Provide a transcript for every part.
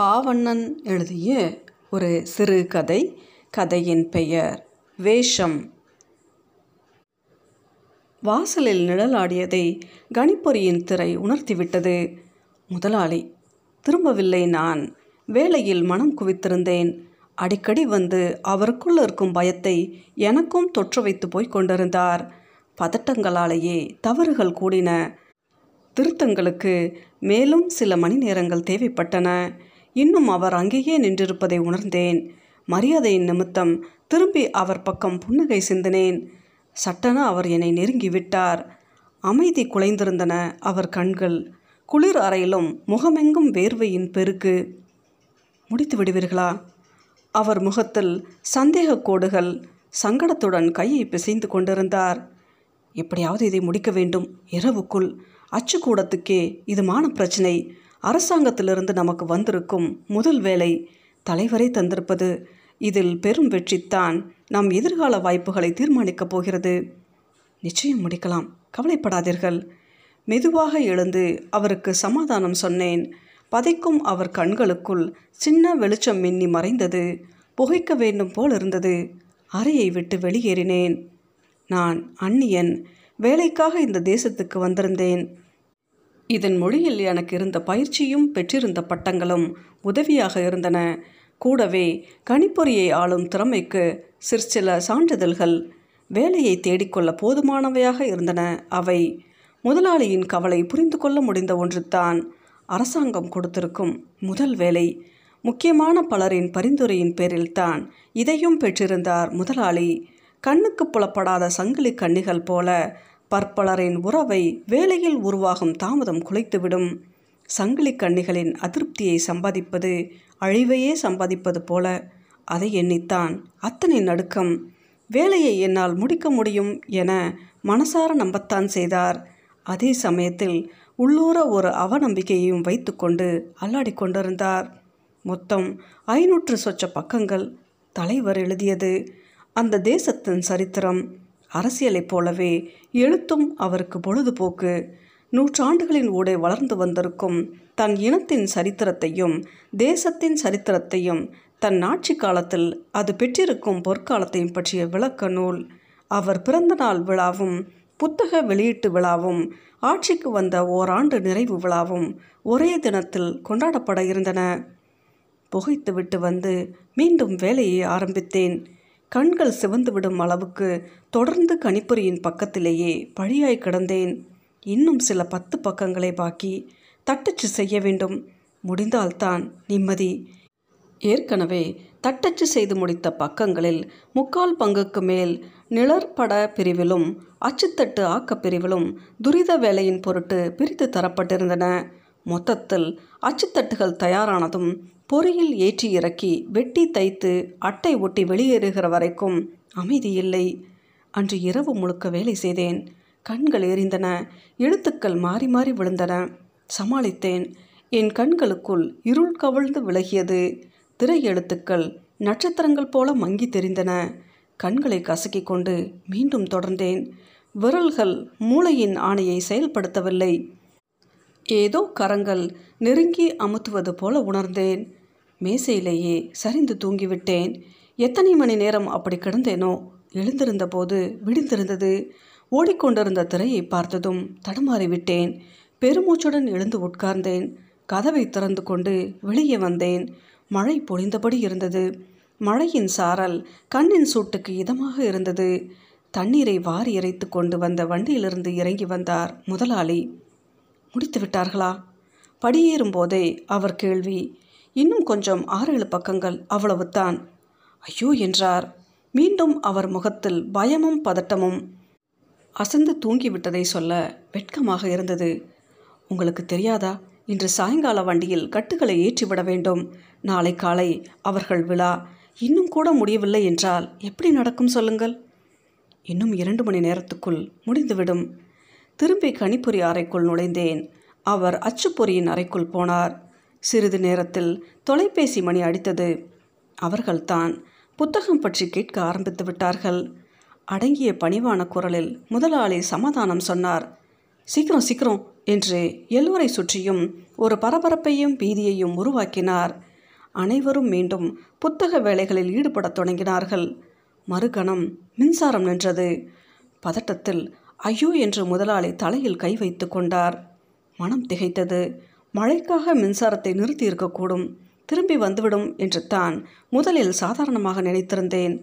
பாவண்ணன் எழுதிய ஒரு சிறு கதை கதையின் பெயர் வேஷம். வாசலில் நிழலாடியதை கணிப்பொறியின் திரை உணர்த்திவிட்டது. முதலாளி திரும்பவில்லை நான். வேலையில் மனம் குவித்திருந்தேன். அடிக்கடி வந்து அவருக்குள் இருக்கும் பயத்தை எனக்கும் தொற்று வைத்து போய் கொண்டிருந்தார். பதட்டங்களாலேயே தவறுகள் கூடின. திருத்தங்களுக்கு மேலும் சில மணி நேரங்கள் தேவைப்பட்டன. இன்னும் அவர் அங்கேயே நின்றிருப்பதை உணர்ந்தேன். மரியாதையின் நிமித்தம் திரும்பி அவர் பக்கம் புன்னகை சிந்தினேன். சட்டென அவர் என்னை நெருங்கி விட்டார். அமைதி குலைந்திருந்தன அவர் கண்கள். குளிர் அறையிலும் முகமெங்கும் வேர்வையின் பெருக்கு. முடித்து விடுவீர்களா? அவர் முகத்தில் சந்தேக கோடுகள் சங்கடத்துடன் கையை பிசைந்து கொண்டிருந்தார். எப்படியாவது இதை முடிக்க வேண்டும். இரவுக்குள் அச்சுக்கூடத்துக்கே இது மான பிரச்சனை. அரசாங்கத்திலிருந்து நமக்கு வந்திருக்கும் முதல் வேலை தலைவரை தந்திருப்பது. இதில் பெரும் வெற்றித்தான் நம் எதிர்கால வாய்ப்புகளை தீர்மானிக்கப் போகிறது. நிச்சயம் முடிக்கலாம். கவலைப்படாதீர்கள். மெதுவாக எழுந்து அவருக்கு சமாதானம் சொன்னேன். பதைக்கும் அவர் கண்களுக்குள் சின்ன வெளிச்சம் மின்னி மறைந்தது. புகைக்க வேண்டும் போல் இருந்தது. அறையை விட்டு வெளியேறினேன். நான் அந்நியன். வேலைக்காக இந்த தேசத்துக்கு வந்திருந்தேன். இதன் மொழியில் எனக்கு இருந்த பயிற்சியும் பெற்றிருந்த பட்டங்களும் உதவியாக இருந்தன. கூடவே கணிப்பொறியை ஆளும் திறமைக்கு சிற்சில சான்றிதழ்கள் வேலையை தேடிக்கொள்ள போதுமானவையாக இருந்தன. அவை முதலாளியின் கவலை புரிந்து கொள்ள முடிந்த ஒன்றுதான் அரசாங்கம் கொடுத்திருக்கும் முதல் வேலை. முக்கியமான பலரின் பரிந்துரையின் பேரில்தான் இதையும் பெற்றிருந்தார் முதலாளி. கண்ணுக்கு புலப்படாத சங்கிலி கண்ணிகள் போல பற்பலரின் உறவை வேலையில் உருவாகும் தாமதம் குலைத்துவிடும். சங்கிலி கண்ணிகளின் அதிருப்தியை சம்பாதிப்பது அழிவையே சம்பாதிப்பது போல. அதை எண்ணித்தான் அத்தனை நடுக்கம். வேலையை என்னால் முடிக்க முடியும் என மனசார நம்பத்தான் செய்தார். அதே சமயத்தில் உள்ளூர ஒரு அவநம்பிக்கையையும் வைத்துக்கொண்டு அல்லாடி கொண்டிருந்தார். மொத்தம் ஐநூற்று சொச்ச பக்கங்கள் தலைவர் எழுதியது. அந்த தேசத்தின் சரித்திரம் அரசியலைப் போலவே எழுத்தும் அவருக்கு பொழுதுபோக்கு. நூற்றாண்டுகளின் ஊடே வளர்ந்து வந்திருக்கும் தன் இனத்தின் சரித்திரத்தையும் தேசத்தின் சரித்திரத்தையும் தன் ஆட்சி காலத்தில் அது பெற்றிருக்கும் பொற்காலத்தையும் பற்றிய விளக்க நூல். அவர் பிறந்த நாள் விழாவும் புத்தக வெளியீட்டு விழாவும் ஆட்சிக்கு வந்த ஓராண்டு நிறைவு விழாவும் ஒரே தினத்தில் கொண்டாடப்பட இருந்தன. புகைத்துவிட்டு வந்து மீண்டும் வேலையை ஆரம்பித்தேன். கண்கள் சிவந்துவிடும் அளவுக்கு தொடர்ந்து கணிப்பொறியின் பக்கத்திலேயே பழியாய் கிடந்தேன். இன்னும் சில பத்து பக்கங்களை பாக்கி. தட்டச்சு செய்ய வேண்டும். முடிந்தால்தான். நிம்மதி. ஏற்கனவே தட்டச்சு செய்து முடித்த பக்கங்களில் முக்கால் பங்குக்கு மேல் நிழற்பட பிரிவிலும் அச்சுத்தட்டு ஆக்கப் பிரிவிலும் துரித வேலையின் பொருட்டு பிரித்து தரப்பட்டிருந்தன. மொத்தத்தில் அச்சுத்தட்டுகள் தயாரானதும் பொறியில் ஏற்றி இறக்கி வெட்டி தைத்து அட்டை ஒட்டி வெளியேறுகிற வரைக்கும் அமைதி இல்லை. அன்று இரவு முழுக்க வேலை செய்தேன். கண்கள் எரிந்தன. எழுத்துக்கள் மாறி மாறி விழுந்தன. சமாளித்தேன். என் கண்களுக்குள் இருள் கவிழ்ந்து விலகியது. திரை எழுத்துக்கள் நட்சத்திரங்கள் போல மங்கி தெரிந்தன. கண்களை கசக்கி கொண்டு மீண்டும் தொடர்ந்தேன். விரல்கள் மூளையின் ஆணையை செயல்படுத்தவில்லை. ஏதோ கரங்கள் நெருங்கி அமுத்துவது போல உணர்ந்தேன். மேசையிலேயே சரிந்து தூங்கிவிட்டேன். எத்தனை மணி நேரம் அப்படி கிடந்தேனோ? எழுந்திருந்த போது விடிந்திருந்தது. ஓடிக்கொண்டிருந்த திரையை பார்த்ததும் தடுமாறிவிட்டேன். பெருமூச்சுடன் எழுந்து உட்கார்ந்தேன். கதவை திறந்து கொண்டு வெளியே வந்தேன். மழை பொழிந்தபடி இருந்தது. மழையின் சாரல் கண்ணின் சூட்டுக்கு இதமாக இருந்தது. தண்ணீரை வாரி இறைத்து கொண்டு வந்த வண்டியிலிருந்து இறங்கி வந்தார் முதலாளி. முடித்து விட்டார்களா? படியேறும்போதே அவர் கேள்வி இன்னும் கொஞ்சம் ஆறேழு பக்கங்கள் அவ்வளவுதான் ஐயோ என்றார். மீண்டும் அவர் முகத்தில் பயமும் பதட்டமும் அசந்து தூங்கிவிட்டதை சொல்ல வெட்கமாக இருந்தது. உங்களுக்கு தெரியாதா? இன்று சாயங்கால வண்டியில் கட்டுகளை ஏற்றிவிட வேண்டும். நாளை காலை அவர்கள் விழா. இன்னும் கூட முடியவில்லை என்றால் எப்படி நடக்கும் சொல்லுங்கள்? இன்னும் இரண்டு மணி நேரத்துக்குள் முடிந்துவிடும். திரும்பி கணிப்பொறி அறைக்குள் நுழைந்தேன். அவர் அச்சுப்பொறியின் அறைக்குள் போனார். சிறிது நேரத்தில் தொலைபேசி மணி அடித்தது. அவர்கள்தான் புத்தகம் பற்றி கேட்க ஆரம்பித்து விட்டார்கள். அடங்கிய பணிவான குரலில் முதலாளி சமாதானம் சொன்னார். சீக்கிரம் சீக்கிரம் என்று எல்லோரை சுற்றியும் ஒரு பரபரப்பையும் பீதியையும் உருவாக்கினார். அனைவரும் மீண்டும் புத்தக வேலைகளில் ஈடுபடத் தொடங்கினார்கள். மறுகணம் மின்சாரம் நின்றது. பதட்டத்தில் ஐயோ என்று முதலாளி தலையில் கை வைத்து கொண்டார். மனம் திகைத்தது. மழைக்காக மின்சாரத்தை நிறுத்தி இருக்கக்கூடும் திரும்பி வந்துவிடும் என்று தான் முதலில் சாதாரணமாக நினைத்திருந்தேன்.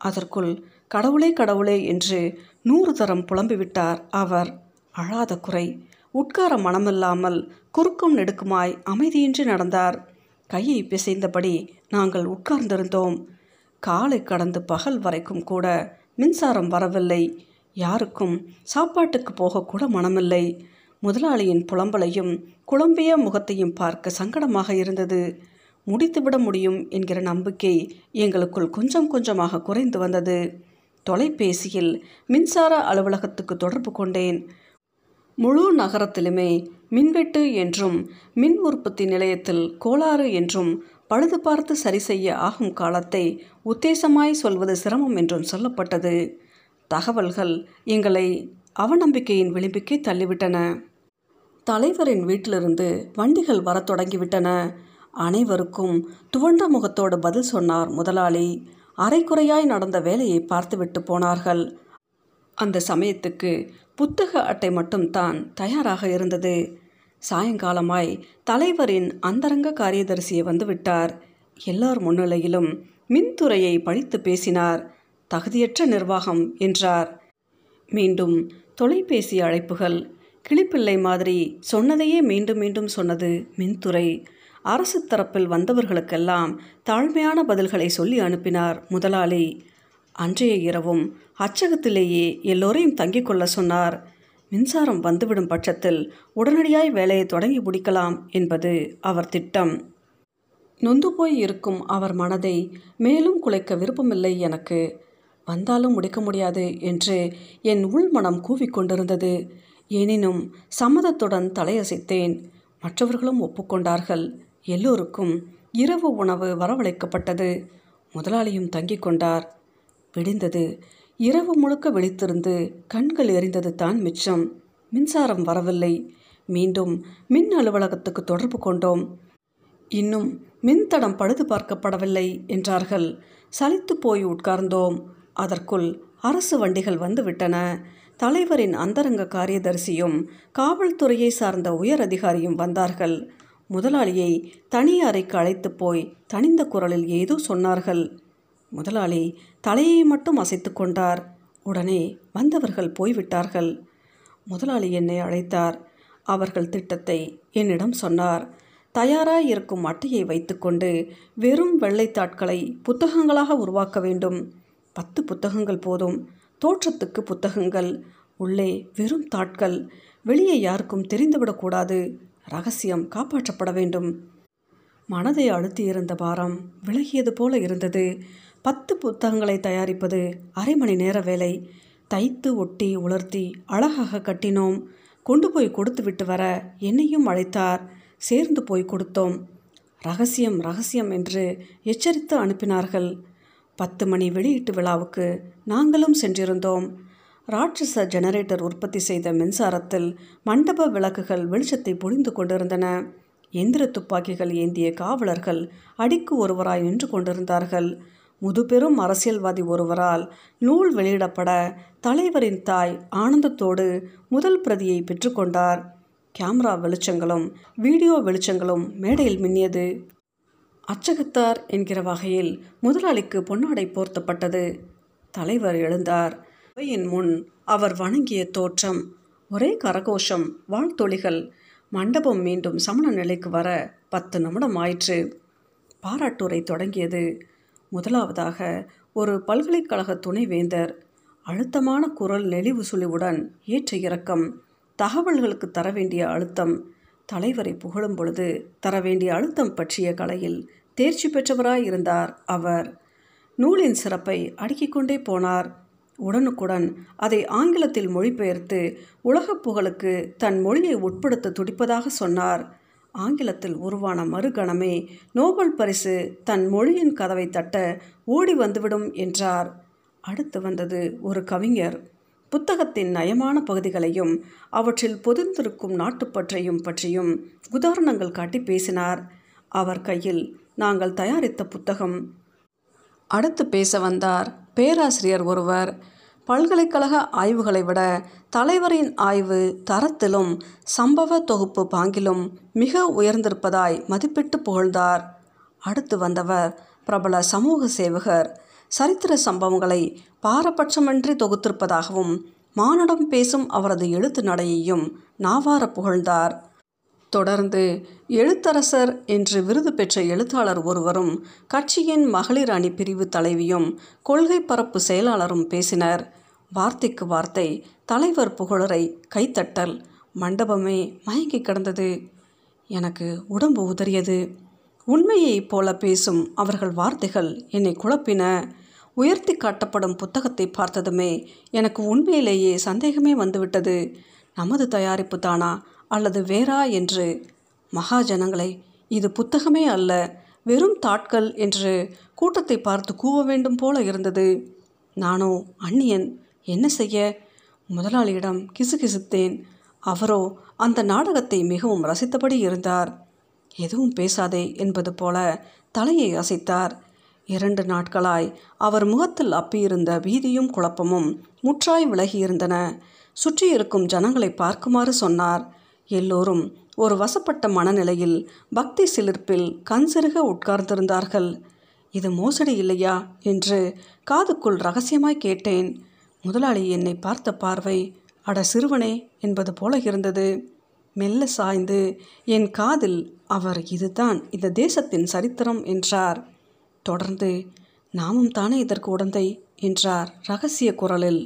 அதற்குள் கடவுளே கடவுளே என்று நூறு தரம் புலம்பிவிட்டார் அவர். அழாத குறை. உட்கார மனமில்லாமல் குறுக்கும் நெடுக்குமாய் அமைதியின்றி நடந்தார். கையை பிசைந்தபடி நாங்கள் உட்கார்ந்திருந்தோம். காலை கடந்து பகல் வரைக்கும் கூட மின்சாரம் வரவில்லை. யாருக்கும் சாப்பாட்டுக்கு போகக்கூட மனமில்லை. முதலாளியின் புலம்பலையும் குழம்பிய முகத்தையும் பார்க்க சங்கடமாக இருந்தது. முடித்துவிட முடியும் என்கிற நம்பிக்கை எங்களுக்குள் கொஞ்சம் கொஞ்சமாக குறைந்து வந்தது. தொலைபேசியில் மின்சார அலுவலகத்துக்கு தொடர்பு கொண்டேன். முழு நகரத்திலுமே மின்வெட்டு என்றும் மின் உற்பத்தி நிலையத்தில் கோளாறு என்றும் பழுது பார்த்து சரி செய்ய ஆகும் காலத்தை உத்தேசமாய் சொல்வது சிரமம் என்றும் சொல்லப்பட்டது. தகவல்கள் எங்களை அவநம்பிக்கையின் விளிம்புக்கே தள்ளிவிட்டன. தலைவரின் வீட்டிலிருந்து வண்டிகள் வரத் தொடங்கிவிட்டன. அனைவருக்கும் துவண்ட முகத்தோடு பதில் சொன்னார் முதலாளி. அரைக்குறையாய் நடந்த வேலையை பார்த்துவிட்டு போனார்கள். அந்த சமயத்துக்கு புத்தக அட்டை மட்டும் தான் தயாராக இருந்தது. சாயங்காலமாய் தலைவரின் அந்தரங்க காரியதரிசியை வந்துவிட்டார். எல்லார் முன்னிலையிலும் மின்துறையை பழித்து பேசினார். தகுதியற்ற நிர்வாகம் என்றார். மீண்டும் தொலைபேசி அழைப்புகள். கிளிப்பிள்ளை மாதிரி சொன்னதையே மீண்டும் மீண்டும் சொன்னது மின்துறை. அரசு தரப்பில் வந்தவர்களுக்கெல்லாம் தாழ்மையான பதில்களை சொல்லி அனுப்பினார் முதலாளி. அன்றைய இரவும் அச்சகத்திலேயே எல்லோரையும் தங்கிக் கொள்ள சொன்னார். மின்சாரம் வந்துவிடும் பட்சத்தில் உடனடியாய் வேலையை தொடங்கி முடிக்கலாம் என்பது அவர் திட்டம். நொந்து போய் இருக்கும் அவர் மனதை மேலும் குலைக்க விருப்பமில்லை எனக்கு. வந்தாலும் முடிக்க முடியாது என்று என் உள்மனம் கூவிக்கொண்டிருந்தது. எனினும் சம்மதத்துடன் தலையசைத்தேன். மற்றவர்களும் ஒப்புக்கொண்டார்கள். எல்லோருக்கும் இரவு உணவு வரவழைக்கப்பட்டது. முதலாளியும் தங்கிக் கொண்டார். விடிந்தது. இரவு முழுக்க விழித்திருந்து கண்கள் எரிந்தது தான் மிச்சம். மின்சாரம் வரவில்லை. மீண்டும் மின் அலுவலகத்துக்கு தொடர்பு கொண்டோம். இன்னும் மின்தடம் பழுது பார்க்கப்படவில்லை என்றார்கள். சலித்து போய் உட்கார்ந்தோம். அதற்குள் அரசு வண்டிகள் வந்துவிட்டன. தலைவரின் அந்தரங்க காரியதரிசியும் காவல்துறையை சார்ந்த உயர் அதிகாரியும் வந்தார்கள். முதலாளியை தனி அறைக்கு அழைத்து போய் தனிந்த குரலில் ஏதோ சொன்னார்கள். முதலாளி தலையை மட்டும் அசைத்து கொண்டார். உடனே வந்தவர்கள் போய்விட்டார்கள். முதலாளி என்னை அழைத்தார். அவர்கள் திட்டத்தை என்னிடம் சொன்னார். தயாராக இருக்கும் அட்டையை வைத்துக்கொண்டு வெறும் வெள்ளைத்தாட்களை புத்தகங்களாக உருவாக்க வேண்டும். பத்து புத்தகங்கள் போதும். தோற்றத்துக்கு புத்தகங்கள். உள்ளே வெறும் தாட்கள். வெளியே யாருக்கும் தெரிந்துவிடக்கூடாது ரகசியம் காப்பாற்றப்பட வேண்டும். மனதை அழுத்தியிருந்த பாரம் விலகியது போல இருந்தது. பத்து புத்தகங்களை தயாரிப்பது அரை மணி நேர வேலை. தைத்து ஒட்டி உலர்த்தி அழகாக கட்டினோம். கொண்டு போய் கொடுத்து விட்டு வர என்னையும் அழைத்தார். சேர்ந்து போய் கொடுத்தோம். ரகசியம் ரகசியம் என்று எச்சரித்து அனுப்பினார்கள். பத்து மணி வெளியீட்டு விழாவுக்கு நாங்களும் சென்றிருந்தோம். ராட்சச ஜெனரேட்டர் உற்பத்தி செய்த மின்சாரத்தில் மண்டப விளக்குகள் வெளிச்சத்தை பொழிந்து கொண்டிருந்தன. எந்திர துப்பாக்கிகள் ஏந்திய காவலர்கள் அடிக்கு ஒருவராய் நின்று கொண்டிருந்தார்கள். முதுபெரும் அரசியல்வாதி ஒருவரால் நூல் வெளியிடப்பட தலைவரின் தாய் ஆனந்தத்தோடு முதல் பிரதியை பெற்றுக்கொண்டார். கேமரா வெளிச்சங்களும் வீடியோ வெளிச்சங்களும் மேடையில் மின்னியது. அச்சகத்தார் என்கிற வகையில் முதலாளிக்கு பொன்னாடை போர்த்தப்பட்டது. தலைவர் எழுந்தார். அவையின் முன் அவர் வணங்கிய தோற்றம் ஒரே கரகோஷம் வாழ்த்தொழிகள் மண்டபம் மீண்டும் சமண நிலைக்கு வர பத்து நிமிடம் ஆயிற்று. பாராட்டுரை தொடங்கியது. முதலாவதாக ஒரு பல்கலைக்கழக துணைவேந்தர் அழுத்தமான குரல் நெளிவு சுழிவுடன் ஏற்ற இறக்கம் தகவல்களுக்கு தர வேண்டிய அழுத்தம் தலைவரை புகழும் பொழுது தர வேண்டிய அழுத்தம் பற்றிய கலையில் தேர்ச்சி பெற்றவராய் இருந்தார் அவர். நூலின் சிறப்பை அடுக்கிக் கொண்டே போனார். உடனுக்குடன் அதை ஆங்கிலத்தில் மொழிபெயர்த்து உலகப் புகழுக்கு தன் மொழியை உட்படுத்த துடிப்பதாக சொன்னார். ஆங்கிலத்தில் உருவான மறுகணமே நோபல் பரிசு தன் மொழியின் கதவை தட்ட ஓடி வந்துவிடும் என்றார். அடுத்து வந்தது ஒரு கவிஞர். புத்தகத்தின் நயமான பகுதிகளையும் அவற்றில் பொதிந்திருக்கும் நாட்டுப்பற்றையும் பற்றியும் உதாரணங்கள் காட்டி பேசினார். அவர் கையில் நாங்கள் தயாரித்த புத்தகம். அடுத்து பேச வந்தார் பேராசிரியர் ஒருவர். பல்கலைக்கழக ஆய்வுகளை விட தலைவரின் ஆய்வு தரத்திலும் சம்பவ தொகுப்பு பாங்கிலும் மிக உயர்ந்திருப்பதாய் மதிப்பிட்டு புகழ்ந்தார். அடுத்து வந்தவர் பிரபல சமூக சேவகர். சரித்திர சம்பவங்களை பாரபட்சமின்றி தொகுத்திருப்பதாகவும் மானுடம் பேசும் அவரது எழுத்து நடையையும் நாவார புகழ்ந்தார். தொடர்ந்து எழுத்தரசர் என்று விருது பெற்ற எழுத்தாளர் ஒருவரும் கட்சியின் மகளிர் அணி பிரிவு தலைவியும் கொள்கை பரப்பு செயலாளரும் பேசினர். வார்த்தைக்கு வார்த்தை தலைவர் புகழரை கைத்தட்டல் மண்டபமே மயங்கி கிடந்தது. எனக்கு உடம்பு உதறியது. உண்மையைப் போல பேசும் அவர்கள் வார்த்தைகள் என்னை குழப்பின. உயர்த்தி காட்டப்படும் புத்தகத்தை பார்த்ததுமே எனக்கு உண்மையிலேயே சந்தேகமே வந்துவிட்டது. நமது தயாரிப்பு தானா? அல்லது வேறா என்று மகாஜனங்களை இது புத்தகமே அல்ல வெறும் தாட்கள் என்று கூட்டத்தை பார்த்து கூவ வேண்டும் போல இருந்தது. நானோ அந்நியன் என்ன செய்ய? முதலாளியிடம் கிசுகிசுத்தேன். அவரோ அந்த நாடகத்தை மிகவும் ரசித்தபடி இருந்தார். எதுவும் பேசாதே என்பது போல தலையை அசைத்தார். இரண்டு நாட்களாய் அவர் முகத்தில் அப்பியிருந்த பீதியும் குழப்பமும் முற்றாய் விலகியிருந்தன. சுற்றியிருக்கும் ஜனங்களை பார்க்குமாறு சொன்னார். எல்லோரும் ஒரு வசப்பட்ட மனநிலையில் பக்தி சிலிர்ப்பில் கண் சிறுக உட்கார்ந்திருந்தார்கள். இது மோசடி இல்லையா? என்று காதுக்குள் ரகசியமாய் கேட்டேன். முதலாளி என்னை பார்த்த பார்வை அட சிறுவனே என்பது போல இருந்தது. மெல்ல சாய்ந்து என் காதில் அவர் இதுதான் இந்த தேசத்தின் சரித்திரம் என்றார். தொடர்ந்து நாமும் தானே இதற்கு உடந்தை? என்றார் ரகசிய குரலில்.